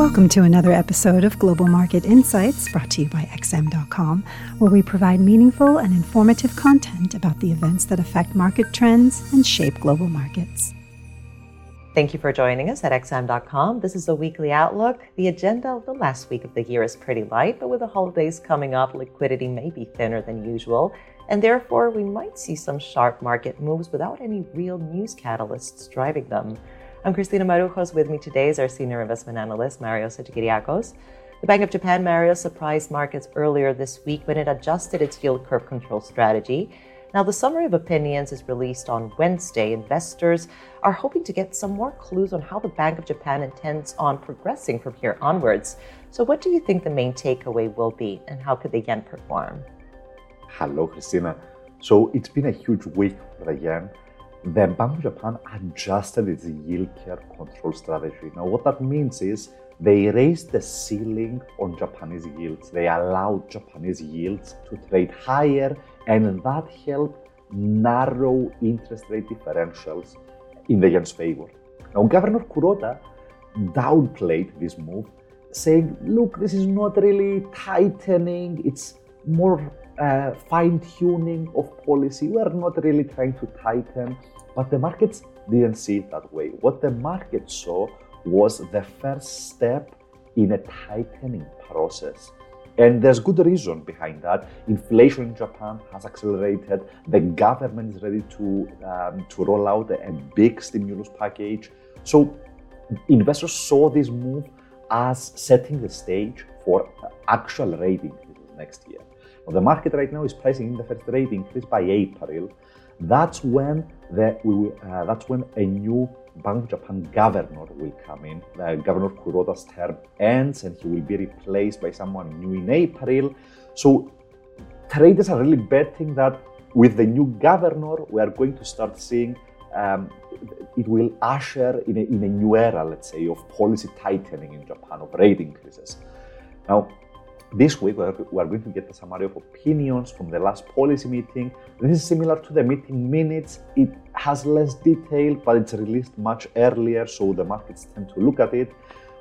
Welcome to another episode of Global Market Insights brought to you by XM.com, where we provide meaningful and informative content about the events that affect market trends and shape global markets. Thank you for joining us at XM.com. This is a weekly outlook. The agenda of the last week of the year is pretty light, but with the holidays coming up, liquidity may be thinner than usual, and therefore we might see some sharp market moves without any real news catalysts driving them. I'm Christina Marujos. With me today is our senior investment analyst, Marios Hadjikyriacos. The Bank of Japan, Mario, surprised markets earlier this week when it adjusted its yield curve control strategy. Now, the summary of opinions is released on Wednesday. Investors are hoping to get some more clues on how the Bank of Japan intends on progressing from here onwards. So, what do you think the main takeaway will be, and how could the yen perform? Hello, Christina. So, it's been a huge week for the yen the Bank of Japan adjusted its yield curve control strategy. Now, what that means is they raised the ceiling on Japanese yields. They allowed Japanese yields to trade higher, and that helped narrow interest rate differentials in the yen's favor. Now, Governor Kuroda downplayed this move, saying, look, this is not really tightening, it's more uh, fine tuning of policy. We are not really trying to tighten, but the markets didn't see it that way. What the market saw was the first step in a tightening process. And there's good reason behind that. Inflation in Japan has accelerated. The government is ready to, um, to roll out a, big stimulus package. So investors saw this move as setting the stage for actual increases next year. Well, the market right now is pricing in the first rate increase by April. That's when the, uh, that's when a new Bank of Japan governor will come in. Uh, governor Kuroda's term ends and he will be replaced by someone new in April. So traders are really betting that with the new governor, we are going to start seeing um, it will usher in a, in a new era, let's say, of policy tightening in Japan, of rate increases. Now, this week, we are, going to get a summary of opinions from the last policy meeting. This is similar to the meeting minutes. It has less detail, but it's released much earlier, so the markets tend to look at it.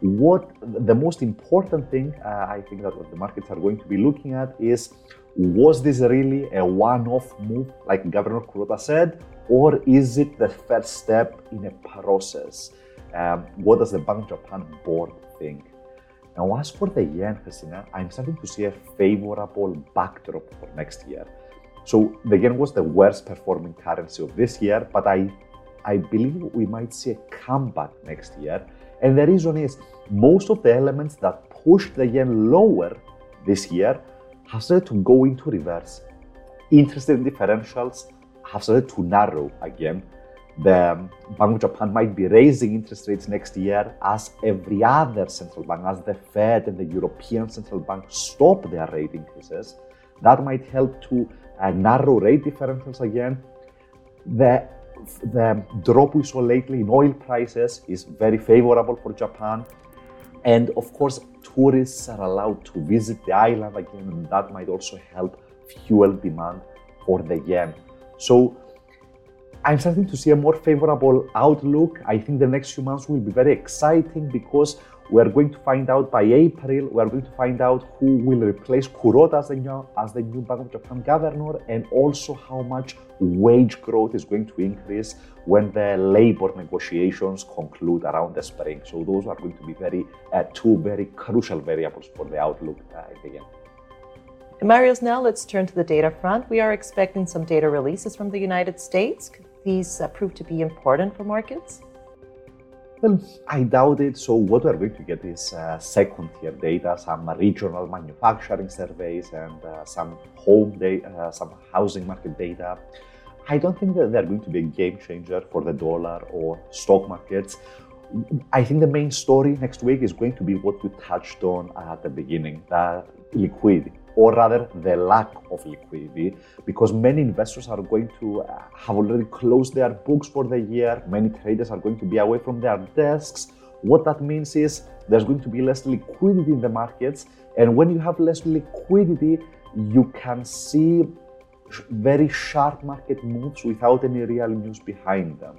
What the most important thing uh, I think that the markets are going to be looking at is was this really a one off move, like Governor Kuroda said, or is it the first step in a process? Um, what does the Bank of Japan board think? Now, as for the yen, Christina, I'm starting to see a favorable backdrop for next year. So the yen was the worst performing currency of this year, but I, I believe we might see a comeback next year. And the reason is most of the elements that pushed the yen lower this year have started to go into reverse. Interest rate differentials have started to narrow again the Bank of Japan might be raising interest rates next year as every other central bank, as the Fed and the European Central Bank stop their rate increases. That might help to uh, narrow rate differentials again. The, the drop we saw lately in oil prices is very favorable for Japan. And of course, tourists are allowed to visit the island again, and that might also help fuel demand for the yen. So I'm starting to see a more favorable outlook. I think the next few months will be very exciting because we are going to find out by April, we are going to find out who will replace Kuroda as the new, as the new Bank of Japan governor and also how much wage growth is going to increase when the labor negotiations conclude around the spring. So those are going to be very uh, two very crucial variables for the outlook uh, again. Marios, now let's turn to the data front. We are expecting some data releases from the United States these uh, prove to be important for markets? Well, I doubt it. So, what we're going to get is uh, second tier data, some regional manufacturing surveys, and uh, some home data, uh, some housing market data. I don't think that they're going to be a game changer for the dollar or stock markets. I think the main story next week is going to be what we touched on at the beginning the liquidity or rather the lack of liquidity, because many investors are going to uh, have already closed their books for the year. Many traders are going to be away from their desks. What that means is there's going to be less liquidity in the markets, and when you have less liquidity, you can see very sharp market moves without any real news behind them.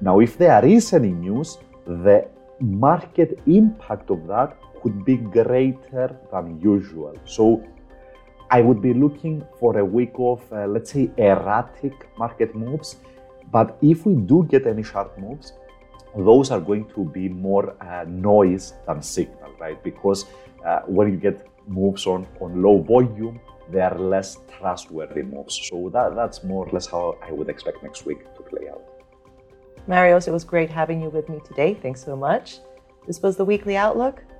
Now, if there is any news, the market impact of that could be greater than usual. So I would be looking for a week of, uh, let's say, erratic market moves. But if we do get any sharp moves, those are going to be more uh, noise than signal, right? Because uh, when you get moves on, on low volume, they are less trustworthy moves. So that, that's more or less how I would expect next week to play out. Marios, it was great having you with me today. Thanks so much. This was the Weekly Outlook